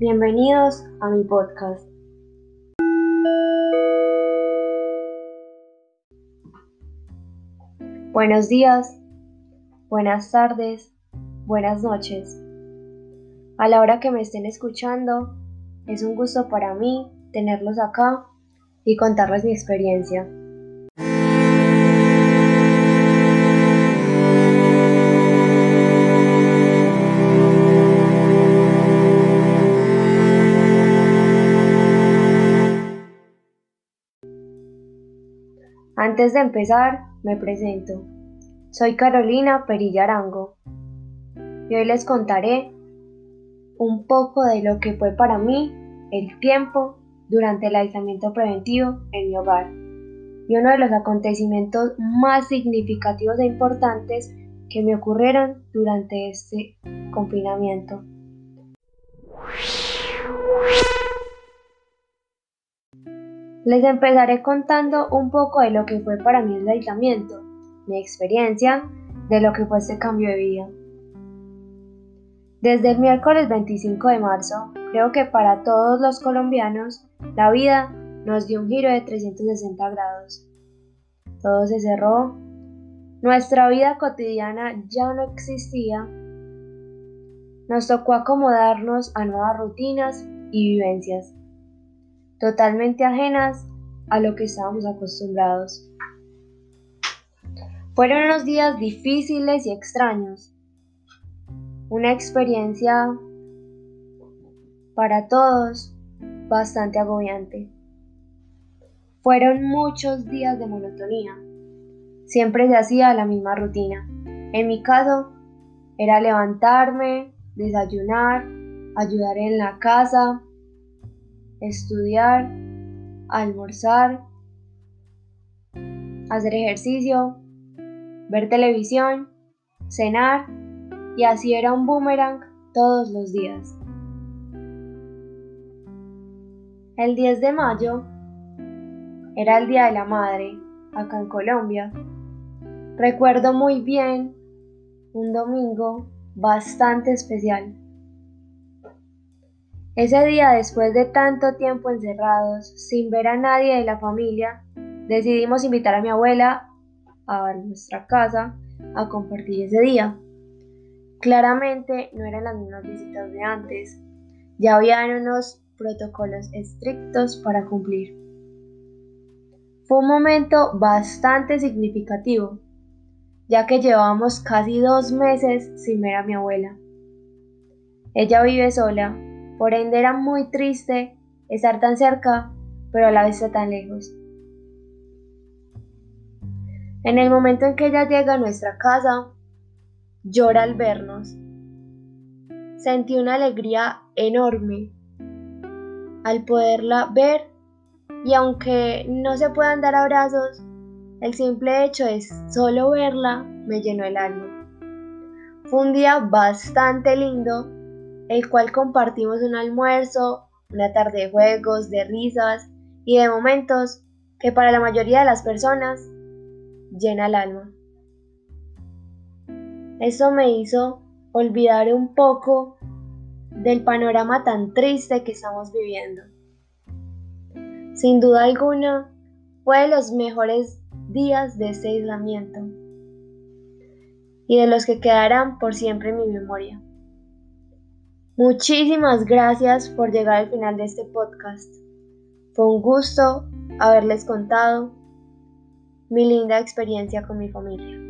Bienvenidos a mi podcast. Buenos días, buenas tardes, buenas noches. A la hora que me estén escuchando, es un gusto para mí tenerlos acá y contarles mi experiencia. Antes de empezar, me presento. Soy Carolina Perillarango y hoy les contaré un poco de lo que fue para mí el tiempo durante el aislamiento preventivo en mi hogar y uno de los acontecimientos más significativos e importantes que me ocurrieron durante este confinamiento. Les empezaré contando un poco de lo que fue para mí el aislamiento, mi experiencia de lo que fue este cambio de vida. Desde el miércoles 25 de marzo, creo que para todos los colombianos, la vida nos dio un giro de 360 grados. Todo se cerró, nuestra vida cotidiana ya no existía, nos tocó acomodarnos a nuevas rutinas y vivencias totalmente ajenas a lo que estábamos acostumbrados. Fueron unos días difíciles y extraños, una experiencia para todos bastante agobiante. Fueron muchos días de monotonía. Siempre se hacía la misma rutina. En mi caso, era levantarme, desayunar, ayudar en la casa, estudiar, almorzar, hacer ejercicio, ver televisión, cenar y así era un boomerang todos los días. El 10 de mayo era el Día de la Madre acá en Colombia. Recuerdo muy bien un domingo bastante especial. Ese día, después de tanto tiempo encerrados, sin ver a nadie de la familia, decidimos invitar a mi abuela a nuestra casa a compartir ese día. Claramente no eran las mismas visitas de antes, ya habían unos protocolos estrictos para cumplir. Fue un momento bastante significativo, ya que llevábamos casi dos meses sin ver a mi abuela. Ella vive sola por ende era muy triste estar tan cerca, pero a la vez tan lejos. En el momento en que ella llega a nuestra casa, llora al vernos. Sentí una alegría enorme al poderla ver y aunque no se puedan dar abrazos, el simple hecho de solo verla me llenó el alma. Fue un día bastante lindo el cual compartimos un almuerzo, una tarde de juegos, de risas y de momentos que para la mayoría de las personas llena el alma. Eso me hizo olvidar un poco del panorama tan triste que estamos viviendo. Sin duda alguna, fue de los mejores días de este aislamiento y de los que quedarán por siempre en mi memoria. Muchísimas gracias por llegar al final de este podcast. Fue un gusto haberles contado mi linda experiencia con mi familia.